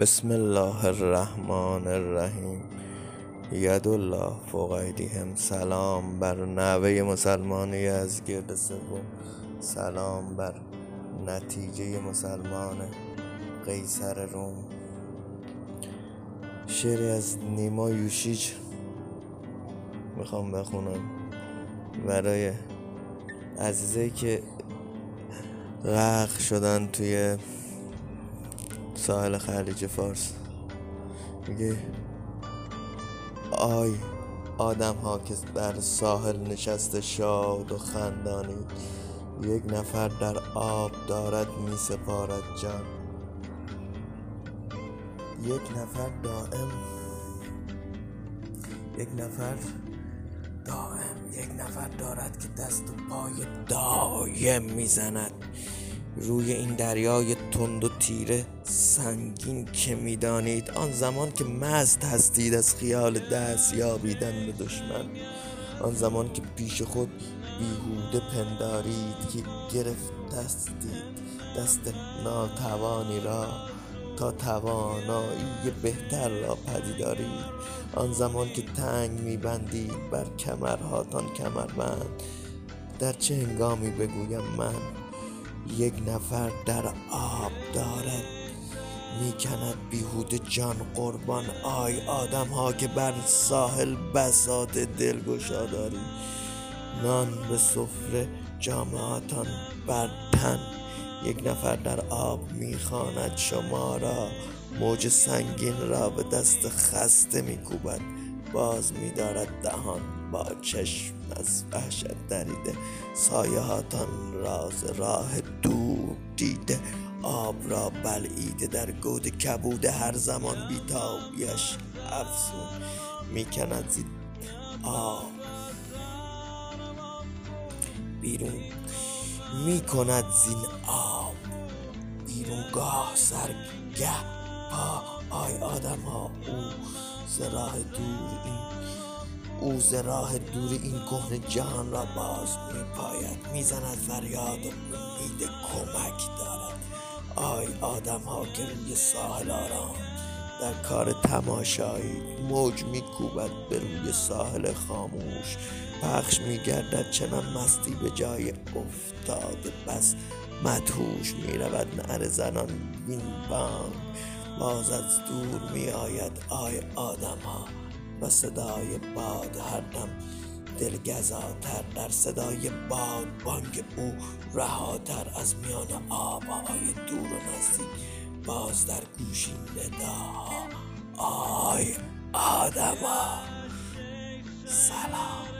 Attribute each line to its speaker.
Speaker 1: بسم الله الرحمن الرحیم. ید الله فوق سلام بر نوه مسلمانی از گرد سوم. سلام بر نتیجه مسلمان قیصر روم. شعری از نیما یوشیج می‌خوام بخونم. برای عزیزه که غرق شدن توی ساحل خلیج فارس. میگه آی آدم ها که بر ساحل نشسته شاد و خندانی یک نفر در آب دارد می سپارد جان. یک نفر دائم یک نفر دائم یک نفر دارد که دست و پای دایم می‌زند. روی این دریای تند و تیره سنگین که می‌دانید. آن زمان که مست هستید از خیال دست یابیدن به دشمن. آن زمان که پیش خود بیهوده پندارید که گرفت دستید دست ناتوانی را تا توانایی بهتر را پدیدارید. آن زمان که تنگ میبندید بر کمرهاتان کمربند. در چه هنگامی بگویم من یک نفر در آب دارد. می‌کند بیهوده جان قربان. آی آدم ها که بر ساحل بساط دلگشا داری نان به سفره جامعاتان بر تن. یک نفر در آب می‌خواند شما را. موج سنگین را به دست خسته میکوبد. باز میدارد دهان با چشم از وحشت دریده سایه هاتان راز راه دور دیده. آب را بلعیده در گود کبود هر زمان بیتابیش افزون می‌کند زید آب بیرون می‌کند زین آب. بیرون گاه سرگه پا. آی آدم ها او ز راه دور این او ز دور این کهن جهان را باز می پاید می‌زند فریاد و امید کمک دارد. آی آدم ها که روی ساحل آرام در کار تماشایی موج میکوبد به روی ساحل خاموش. پخش میگردد چنان مستی به جای افتاده بس مدهوش می‌رود نعر زنان وین بانگ. باز از دور میآید آی آدم ها و صدای باد هر دم دلگزاتر در صدای باد بانگ او رهاتر. از میان آبهای دور و نزدیک باز در گوشی نداها آی آدما سلام.